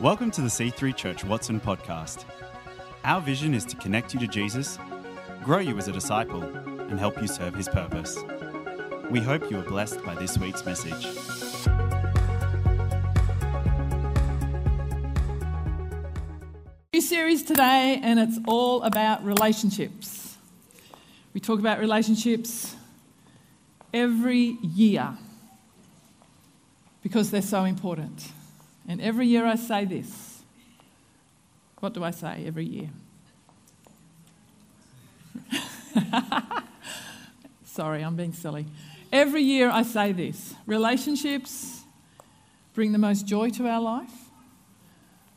Welcome to the C3 Church Watson podcast. Our vision is to connect you to Jesus, grow you as a disciple, and help you serve his purpose. We hope you are blessed by this week's message. New series today, and it's all about relationships. We talk about relationships every year because they're so important. And every year I say this. What do I say every year? Sorry, I'm being silly. Every year I say this relationships bring the most joy to our life,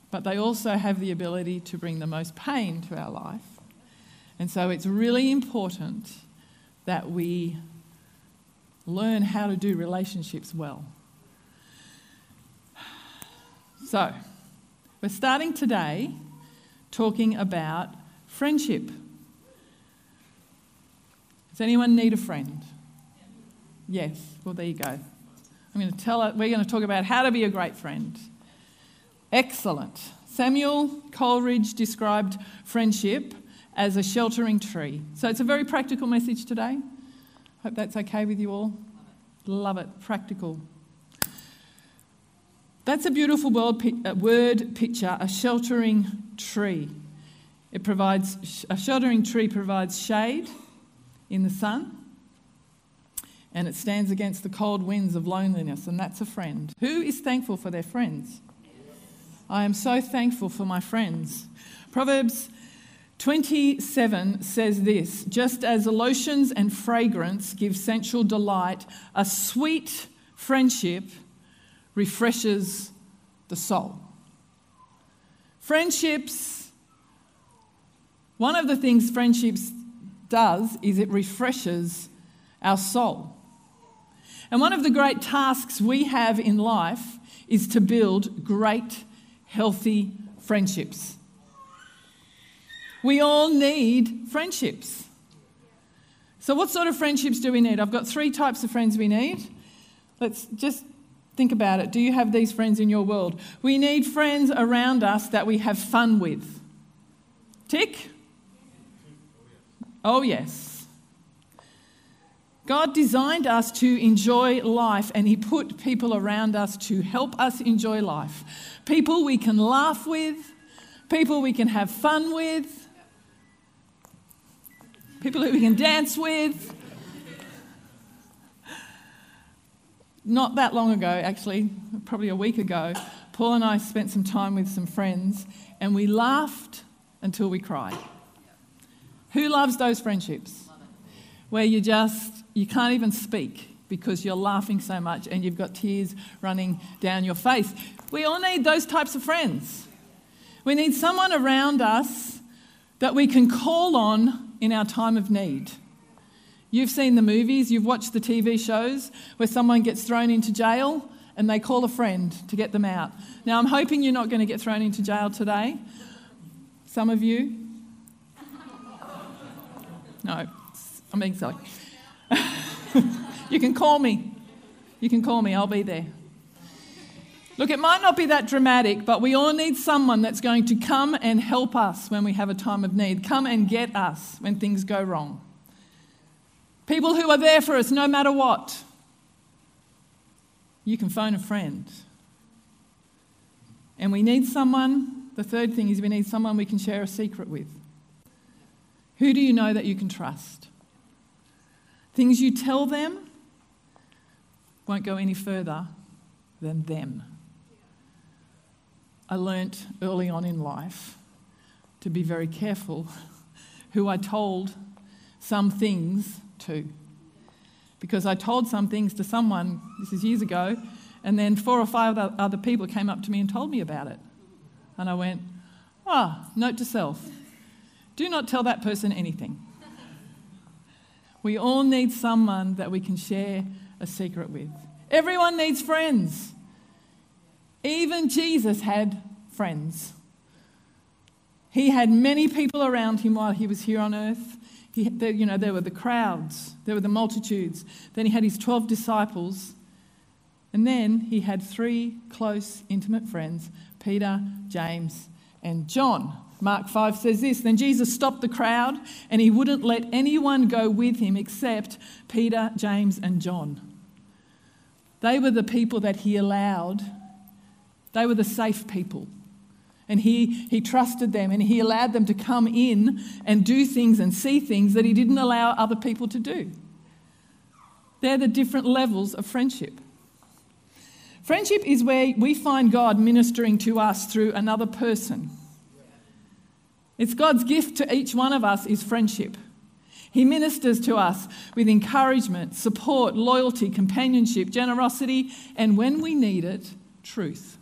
but they also have the ability to bring the most pain to our life. And so it's really important that we learn how to do relationships well. So, we're starting today talking about friendship. Does anyone need a friend? Yes. Well, there you go. I'm going to tell it, we're going to talk about how to be a great friend. Excellent. Samuel Coleridge described friendship as a sheltering tree. So it's a very practical message today. Hope that's okay with you all. Love it. Practical. That's a beautiful uh, word picture, a sheltering tree. It provides, a sheltering tree provides shade in the sun and it stands against the cold winds of loneliness, and that's a friend. Who is thankful for their friends? I am so thankful for my friends. Proverbs 27 says this just as lotions and fragrance give sensual delight, a sweet friendship refreshes the soul. Friendships, one of the things friendships does is it refreshes our soul. And one of the great tasks we have in life is to build great, healthy friendships. We all need friendships. So, what sort of friendships do we need? I've got three types of friends we need. Let's just think about it. Do you have these friends in your world? We need friends around us that we have fun with. Tick? Oh, yes. God designed us to enjoy life and He put people around us to help us enjoy life. People we can laugh with, people we can have fun with, people who we can dance with. Not that long ago, actually, probably a week ago, Paul and I spent some time with some friends and we laughed until we cried. Who loves those friendships? Where you just, you can't even speak because you're laughing so much and you've got tears running down your face. We all need those types of friends. We need someone around us that we can call on in our time of need. You've seen the movies, you've watched the TV shows where someone gets thrown into jail and they call a friend to get them out. Now, I'm hoping you're not going to get thrown into jail today. Some of you. No, I'm being silly. you can call me. You can call me, I'll be there. Look, it might not be that dramatic, but we all need someone that's going to come and help us when we have a time of need, come and get us when things go wrong. People who are there for us no matter what. You can phone a friend. And we need someone, the third thing is we need someone we can share a secret with. Who do you know that you can trust? Things you tell them won't go any further than them. I learnt early on in life to be very careful who I told some things to. Because I told some things to someone, this is years ago, and then four or five other people came up to me and told me about it. And I went, ah, note to self do not tell that person anything. We all need someone that we can share a secret with. Everyone needs friends. Even Jesus had friends. He had many people around him while he was here on earth. He, you know, there were the crowds, there were the multitudes. Then he had his 12 disciples. And then he had three close, intimate friends Peter, James, and John. Mark 5 says this Then Jesus stopped the crowd and he wouldn't let anyone go with him except Peter, James, and John. They were the people that he allowed, they were the safe people. And he, he trusted them and he allowed them to come in and do things and see things that he didn't allow other people to do. They're the different levels of friendship. Friendship is where we find God ministering to us through another person. It's God's gift to each one of us is friendship. He ministers to us with encouragement, support, loyalty, companionship, generosity, and when we need it, truth.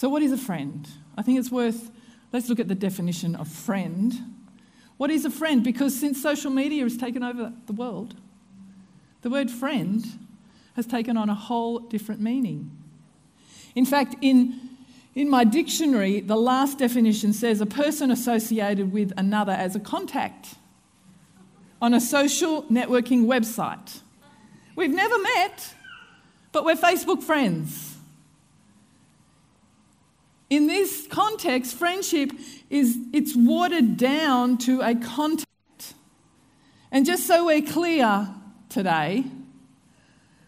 So, what is a friend? I think it's worth, let's look at the definition of friend. What is a friend? Because since social media has taken over the world, the word friend has taken on a whole different meaning. In fact, in in my dictionary, the last definition says a person associated with another as a contact on a social networking website. We've never met, but we're Facebook friends. In this context, friendship is it's watered down to a contact. And just so we're clear today,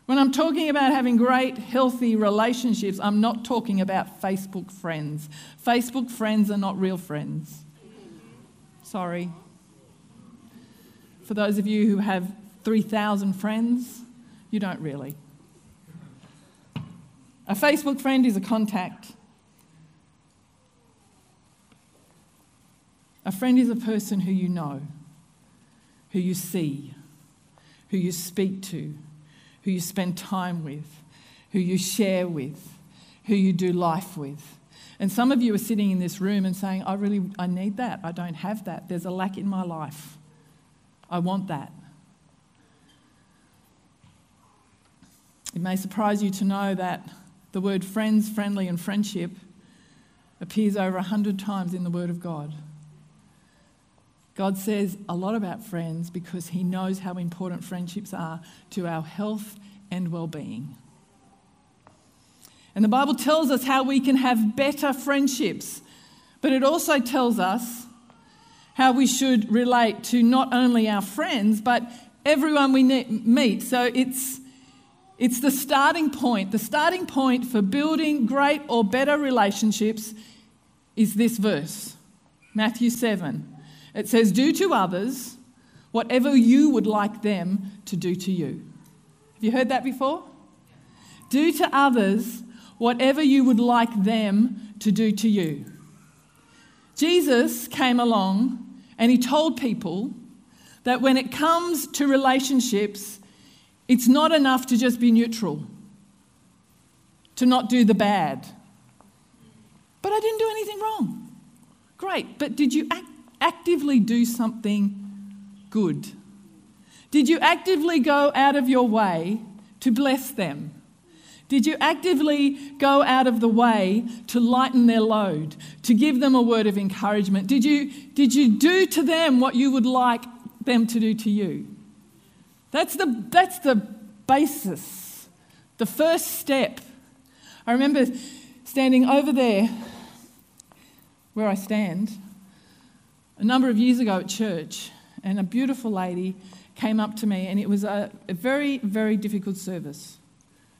when I'm talking about having great, healthy relationships, I'm not talking about Facebook friends. Facebook friends are not real friends. Sorry. For those of you who have 3,000 friends, you don't really. A Facebook friend is a contact. A friend is a person who you know, who you see, who you speak to who you spend time with, who you share with, who you do life with. And some of you are sitting in this room and saying, I really I need that. I don't have that. There's a lack in my life. I want that. It may surprise you to know that the word friends, friendly, and friendship appears over a hundred times in the Word of God. God says a lot about friends because He knows how important friendships are to our health and well being. And the Bible tells us how we can have better friendships, but it also tells us how we should relate to not only our friends, but everyone we meet. So it's, it's the starting point. The starting point for building great or better relationships is this verse Matthew 7. It says, Do to others whatever you would like them to do to you. Have you heard that before? Do to others whatever you would like them to do to you. Jesus came along and he told people that when it comes to relationships, it's not enough to just be neutral, to not do the bad. But I didn't do anything wrong. Great, but did you act actively do something good? Did you actively go out of your way to bless them? Did you actively go out of the way to lighten their load, to give them a word of encouragement? Did you, did you do to them what you would like them to do to you? That's the, that's the basis, the first step. I remember standing over there where I stand a number of years ago at church, and a beautiful lady came up to me, and it was a, a very, very difficult service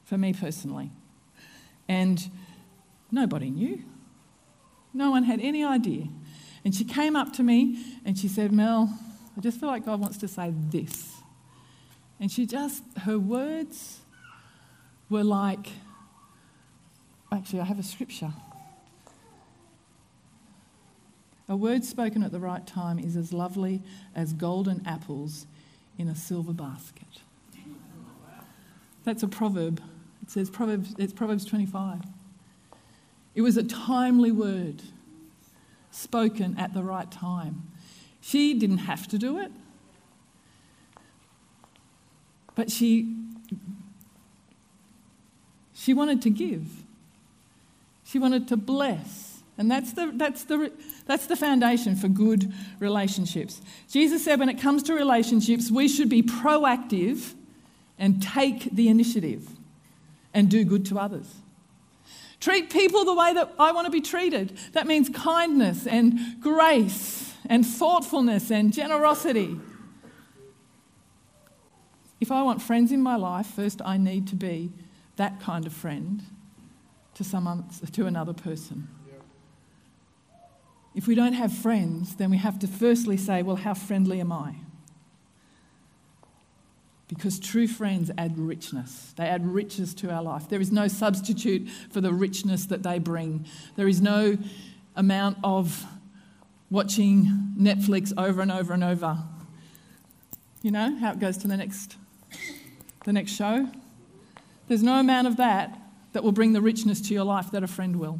for me personally. And nobody knew. No one had any idea. And she came up to me and she said, Mel, I just feel like God wants to say this. And she just, her words were like, actually, I have a scripture. A word spoken at the right time is as lovely as golden apples in a silver basket. That's a proverb. It says Proverbs, it's Proverbs 25. It was a timely word spoken at the right time. She didn't have to do it, but she, she wanted to give. She wanted to bless. And that's the, that's, the, that's the foundation for good relationships. Jesus said when it comes to relationships, we should be proactive and take the initiative. and do good to others. Treat people the way that I want to be treated. That means kindness and grace and thoughtfulness and generosity. If I want friends in my life, first I need to be that kind of friend to someone to another person. If we don't have friends, then we have to firstly say, well, how friendly am I? Because true friends add richness. They add riches to our life. There is no substitute for the richness that they bring. There is no amount of watching Netflix over and over and over. You know how it goes to the next the next show? There's no amount of that that will bring the richness to your life that a friend will.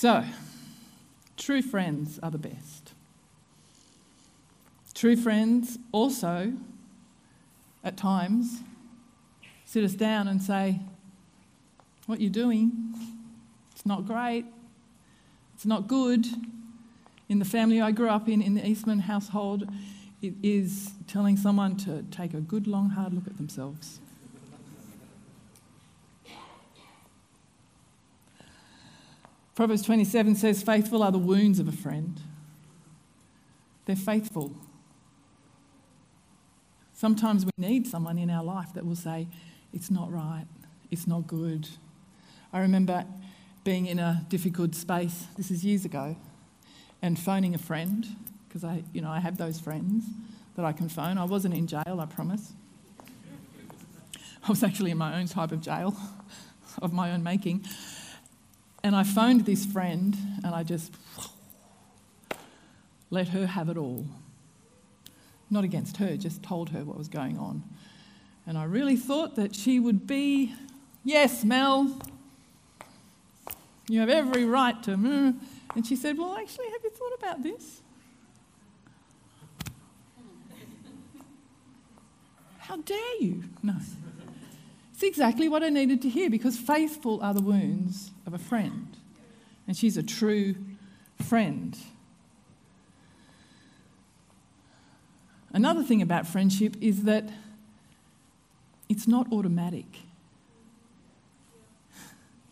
So, true friends are the best. True friends also, at times, sit us down and say, What you're doing, it's not great, it's not good. In the family I grew up in, in the Eastman household, it is telling someone to take a good, long, hard look at themselves. Proverbs 27 says, Faithful are the wounds of a friend. They're faithful. Sometimes we need someone in our life that will say, It's not right, it's not good. I remember being in a difficult space, this is years ago, and phoning a friend, because I, you know, I have those friends that I can phone. I wasn't in jail, I promise. I was actually in my own type of jail of my own making. And I phoned this friend and I just let her have it all. Not against her, just told her what was going on. And I really thought that she would be, yes, Mel, you have every right to. And she said, Well, actually, have you thought about this? How dare you? No. It's exactly what I needed to hear because faithful are the wounds of a friend. And she's a true friend. Another thing about friendship is that it's not automatic.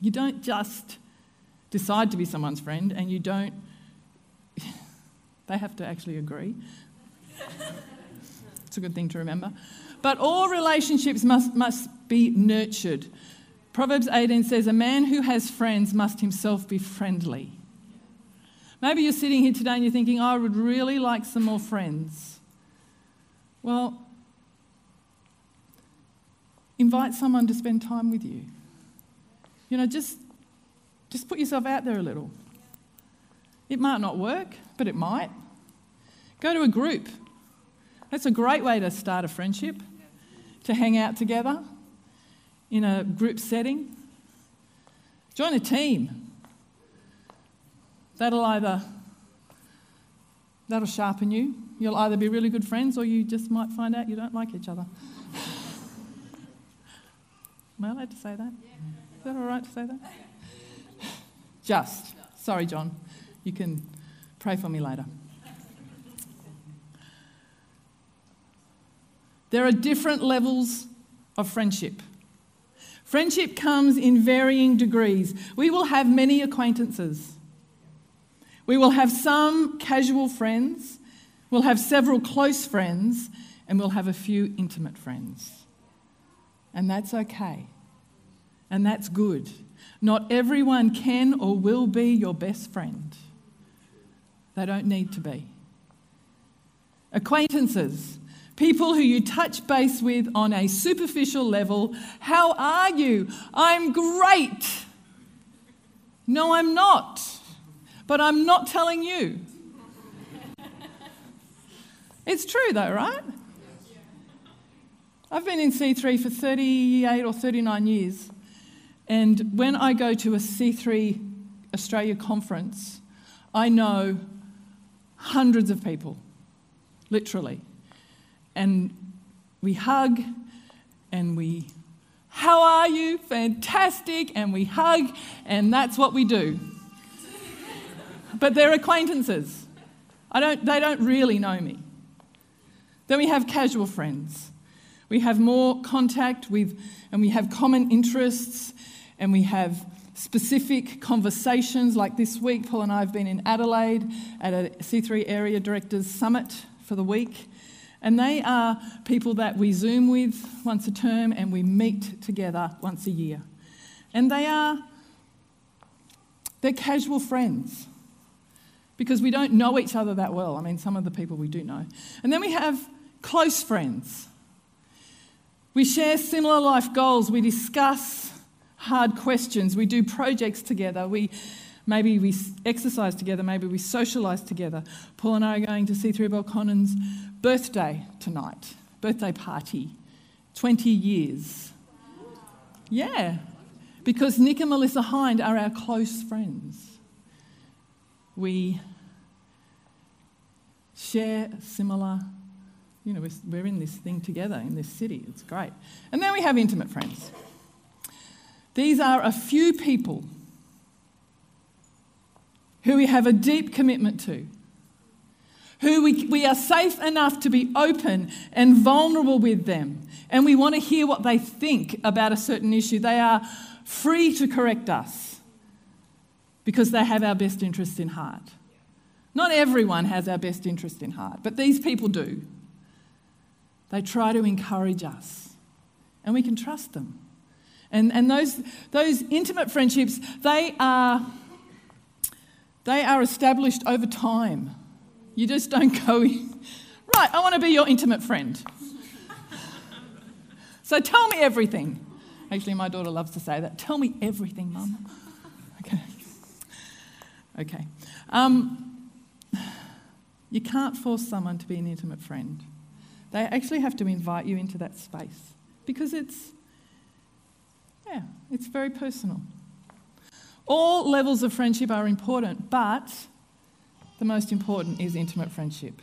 You don't just decide to be someone's friend and you don't, they have to actually agree. it's a good thing to remember. But all relationships must, must be nurtured. Proverbs 18 says, A man who has friends must himself be friendly. Maybe you're sitting here today and you're thinking, oh, I would really like some more friends. Well, invite someone to spend time with you. You know, just, just put yourself out there a little. It might not work, but it might. Go to a group. That's a great way to start a friendship, to hang out together in a group setting. Join a team. That'll either that'll sharpen you. You'll either be really good friends or you just might find out you don't like each other. Am I allowed to say that? Is that all right to say that? Just. Sorry, John. You can pray for me later. There are different levels of friendship. Friendship comes in varying degrees. We will have many acquaintances. We will have some casual friends, we'll have several close friends, and we'll have a few intimate friends. And that's okay. And that's good. Not everyone can or will be your best friend. They don't need to be. Acquaintances people who you touch base with on a superficial level. How are you? I'm great. No, I'm not. But I'm not telling you. It's true, though, right? I've been in C3 for 38 or 39 years. And when I go to a C3 Australia conference, I know hundreds of people, literally and we hug and we, how are you? Fantastic. And we hug, and that's what we do. but they're acquaintances. I don't, they don't really know me. Then we have casual friends. We have more contact with, and we have common interests, and we have specific conversations. Like this week, Paul and I have been in Adelaide at a C3 Area Directors Summit for the week. And they are people that we Zoom with once a term and we meet together once a year. And they are, they're casual friends because we don't know each other that well. I mean, some of the people we do know. And then we have close friends. We share similar life goals. We discuss hard questions. We do projects together. We maybe we exercise together. Maybe we socialise together. Paul and I are going to C3 Belconnen's birthday tonight, birthday party. 20 years. Yeah, because Nick and Melissa Hind are our close friends. We share similar you know, we're, in this thing together in this city. It's great. And then we have intimate friends. These are a few people who we have a deep commitment to, who we, we are safe enough to be open and vulnerable with them, and we want to hear what they think about a certain issue. They are free to correct us because they have our best interest in heart. Not everyone has our best interest in heart, but these people do. They try to encourage us, and we can trust them. And, and those, those intimate friendships, they are, they are established over time. You just don't go in, right, I want to be your intimate friend. so tell me everything. Actually, my daughter loves to say that. Tell me everything, mum. Okay. Okay. Um, you can't force someone to be an intimate friend. They actually have to invite you into that space because it's, yeah, it's very personal. All levels of friendship are important, but the most important is intimate friendship.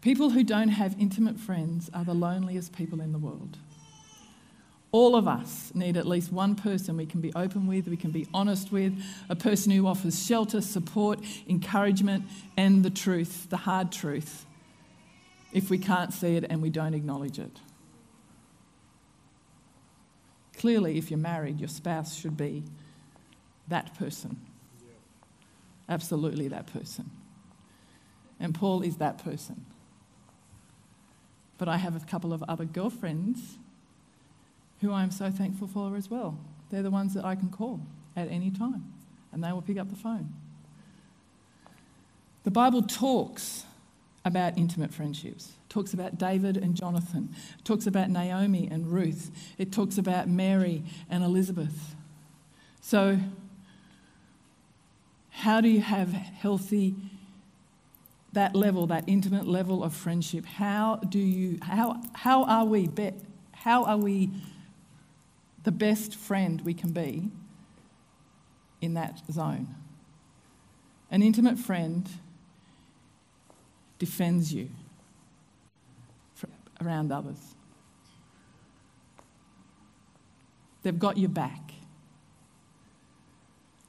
People who don't have intimate friends are the loneliest people in the world. All of us need at least one person we can be open with, we can be honest with, a person who offers shelter, support, encouragement, and the truth, the hard truth if we can't see it and we don't acknowledge it. Clearly, if you're married, your spouse should be that person. Absolutely that person. And Paul is that person. But I have a couple of other girlfriends who I'm so thankful for as well. They're the ones that I can call at any time, and they will pick up the phone. The Bible talks about intimate friendships. Talks about David and Jonathan. It talks about Naomi and Ruth. It talks about Mary and Elizabeth. So, how do you have healthy that level, that intimate level of friendship? How do you how how are we be, how are we the best friend we can be in that zone? An intimate friend defends you around others. They've got your back.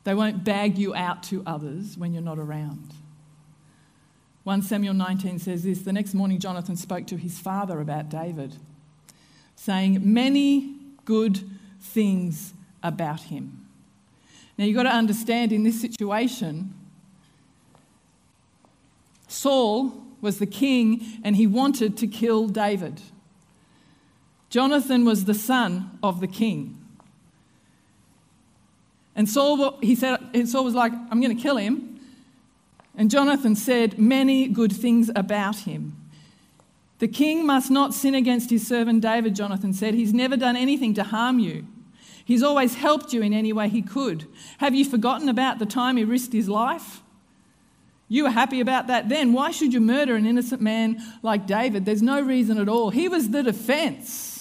They won't bag you out to others when you're not around. 1 Samuel 19 says this The next morning, Jonathan spoke to his father about David, saying, Many good things about him. Now, you've got to understand in this situation, Saul was the king and he wanted to kill David. Jonathan was the son of the king. And Saul, he said, and Saul was like, I'm going to kill him. And Jonathan said many good things about him. The king must not sin against his servant David, Jonathan said. He's never done anything to harm you. He's always helped you in any way he could. Have you forgotten about the time he risked his life? You were happy about that then. Why should you murder an innocent man like David? There's no reason at all. He was the defense.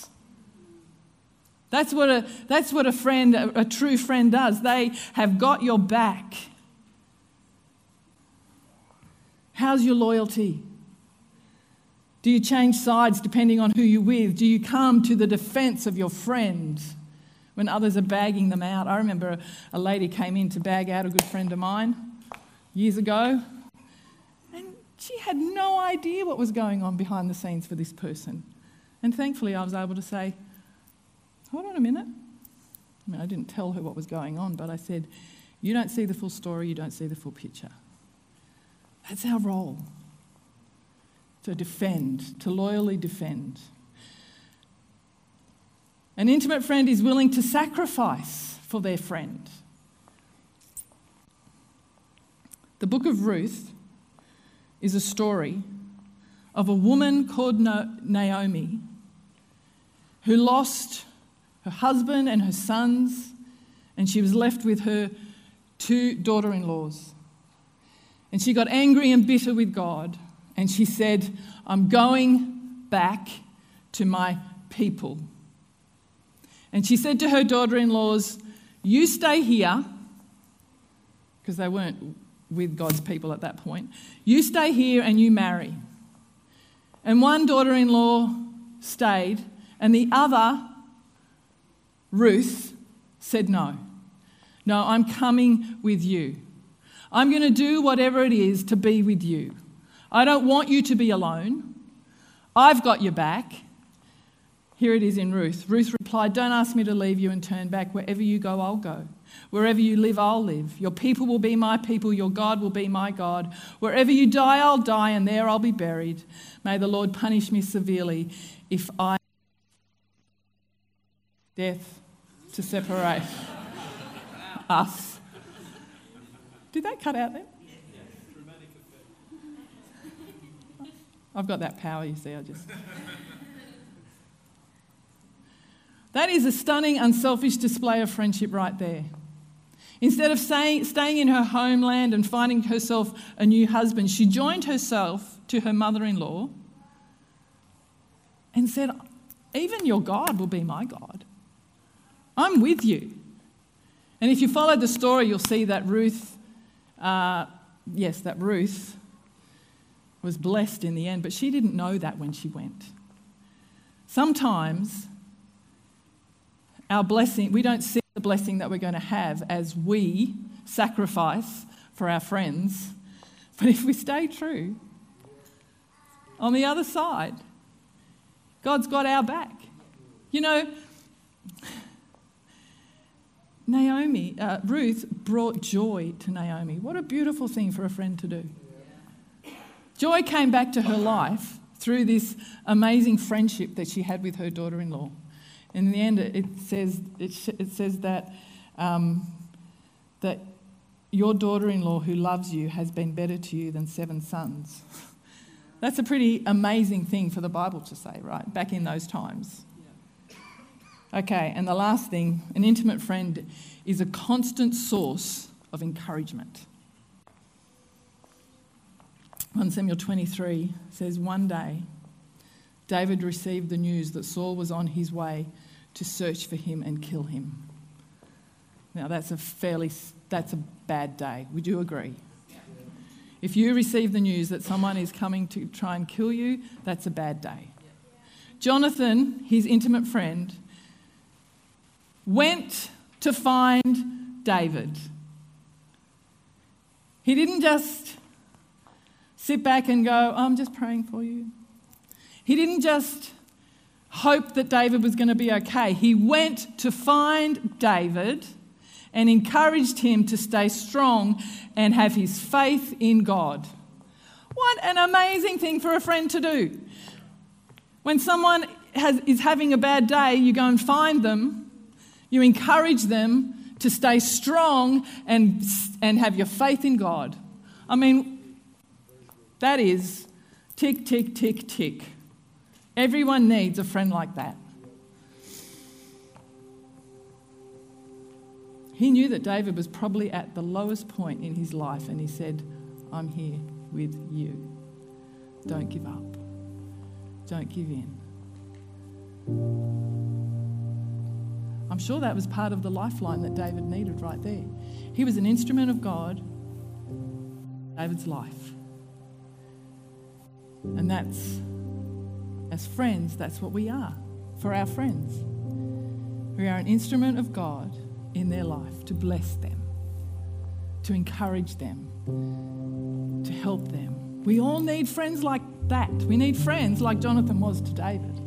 That's what a, that's what a friend, a, a true friend does. They have got your back. How's your loyalty? Do you change sides depending on who you're with? Do you come to the defense of your friend when others are bagging them out? I remember a lady came in to bag out a good friend of mine years ago and she had no idea what was going on behind the scenes for this person. And thankfully, I was able to say, hold on a minute. I mean, I didn't tell her what was going on, but I said, you don't see the full story, you don't see the full picture. That's our role to defend, to loyally defend. An intimate friend is willing to sacrifice for their friend. The book of Ruth is a story of a woman called Naomi who lost her husband and her sons, and she was left with her two daughter in laws. And she got angry and bitter with God, and she said, I'm going back to my people. And she said to her daughter in laws, You stay here, because they weren't with God's people at that point. You stay here and you marry. And one daughter in law stayed, and the other, Ruth, said no. No, I'm coming with you. I'm going to do whatever it is to be with you. I don't want you to be alone. I've got your back. Here it is in Ruth. Ruth replied, Don't ask me to leave you and turn back. Wherever you go, I'll go. Wherever you live, I'll live. Your people will be my people. Your God will be my God. Wherever you die, I'll die, and there I'll be buried. May the Lord punish me severely if I. Death to separate us. Did that cut out there? I've got that power, you see, I just. That is a stunning, unselfish display of friendship right there. Instead of staying in her homeland and finding herself a new husband, she joined herself to her mother in law and said, Even your God will be my God. I'm with you. And if you follow the story, you'll see that Ruth, uh, yes, that Ruth was blessed in the end, but she didn't know that when she went. Sometimes our blessing, we don't see the blessing that we're going to have as we sacrifice for our friends. But if we stay true, on the other side, God's got our back. You know, Naomi, uh, Ruth brought joy to Naomi. What a beautiful thing for a friend to do. Joy came back to her life through this amazing friendship that she had with her daughter in law. In the end, it says, it, it says that, um, that your daughter in law who loves you has been better to you than seven sons. That's a pretty amazing thing for the Bible to say, right? Back in those times. Okay, and the last thing an intimate friend is a constant source of encouragement. 1 Samuel 23 says, One day, David received the news that Saul was on his way to search for him and kill him. Now, that's a fairly, that's a bad day. Would you agree? If you receive the news that someone is coming to try and kill you, that's a bad day. Jonathan, his intimate friend, went to find David. He didn't just sit back and go, I'm just praying for you. He didn't just hope that David was going to be okay. He went to find David and encouraged him to stay strong and have his faith in God. What an amazing thing for a friend to do. When someone has, is having a bad day, you go and find them, you encourage them to stay strong and, and have your faith in God. I mean, that is tick, tick, tick, tick. Everyone needs a friend like that. He knew that David was probably at the lowest point in his life, and he said, I'm here with you. Don't give up. Don't give in. I'm sure that was part of the lifeline that David needed right there. He was an instrument of God, David's life. And that's as friends, that's what we are for our friends. We are an instrument of God in their life to bless them, to encourage them, to help them. We all need friends like that. We need friends like Jonathan was to David.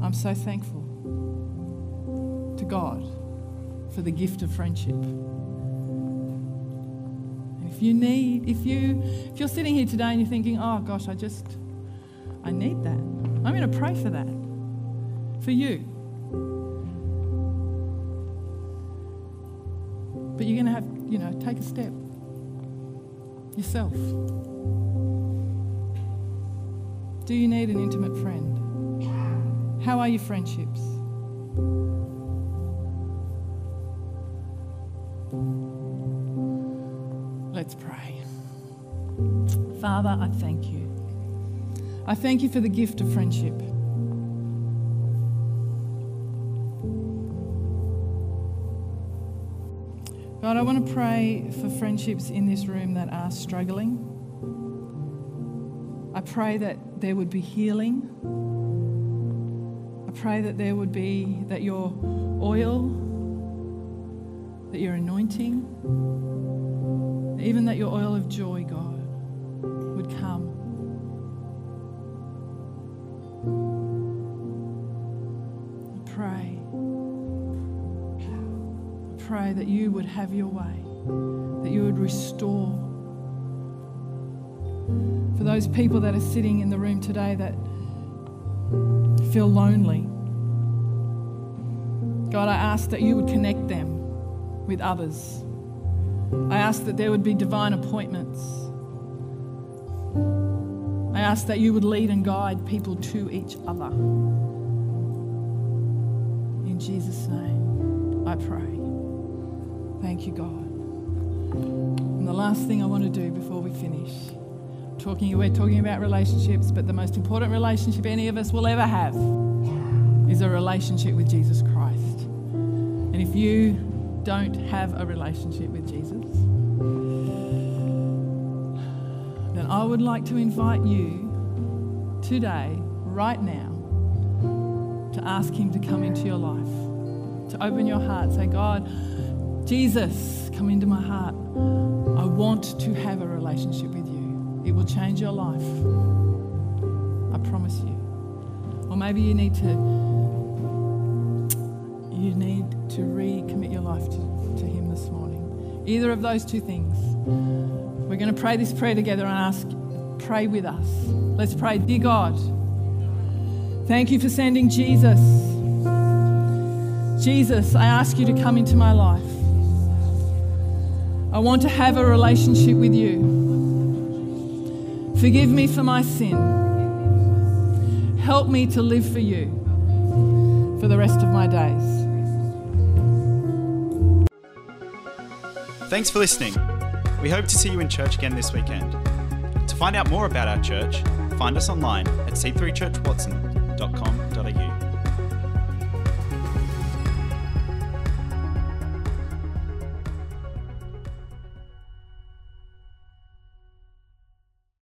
I'm so thankful to God for the gift of friendship. And if you need, if you if you're sitting here today and you're thinking, oh gosh, I just I need that. I'm going to pray for that. For you. But you're going to have, you know, take a step yourself. Do you need an intimate friend? How are your friendships? Let's pray. Father, I thank you. I thank you for the gift of friendship. God, I want to pray for friendships in this room that are struggling. I pray that there would be healing. I pray that there would be, that your oil, that your anointing, even that your oil of joy, God, would come. I pray I pray that you would have your way, that you would restore. For those people that are sitting in the room today that feel lonely, God, I ask that you would connect them with others. I ask that there would be divine appointments. I ask that you would lead and guide people to each other. In Jesus' name, I pray. Thank you, God. And the last thing I want to do before we finish, talking, we're talking about relationships, but the most important relationship any of us will ever have is a relationship with Jesus Christ. And if you don't have a relationship with Jesus, then I would like to invite you today, right now, to ask Him to come into your life, to open your heart, say, God, Jesus, come into my heart. I want to have a relationship with you. It will change your life. I promise you. Or maybe you need to you need to recommit your life to, to him this morning. Either of those two things. We're going to pray this prayer together and ask, pray with us. Let's pray. Dear God, thank you for sending Jesus. Jesus, I ask you to come into my life. I want to have a relationship with you. Forgive me for my sin. Help me to live for you for the rest of my days. Thanks for listening. We hope to see you in church again this weekend. To find out more about our church, find us online at c3churchwatson.com.au.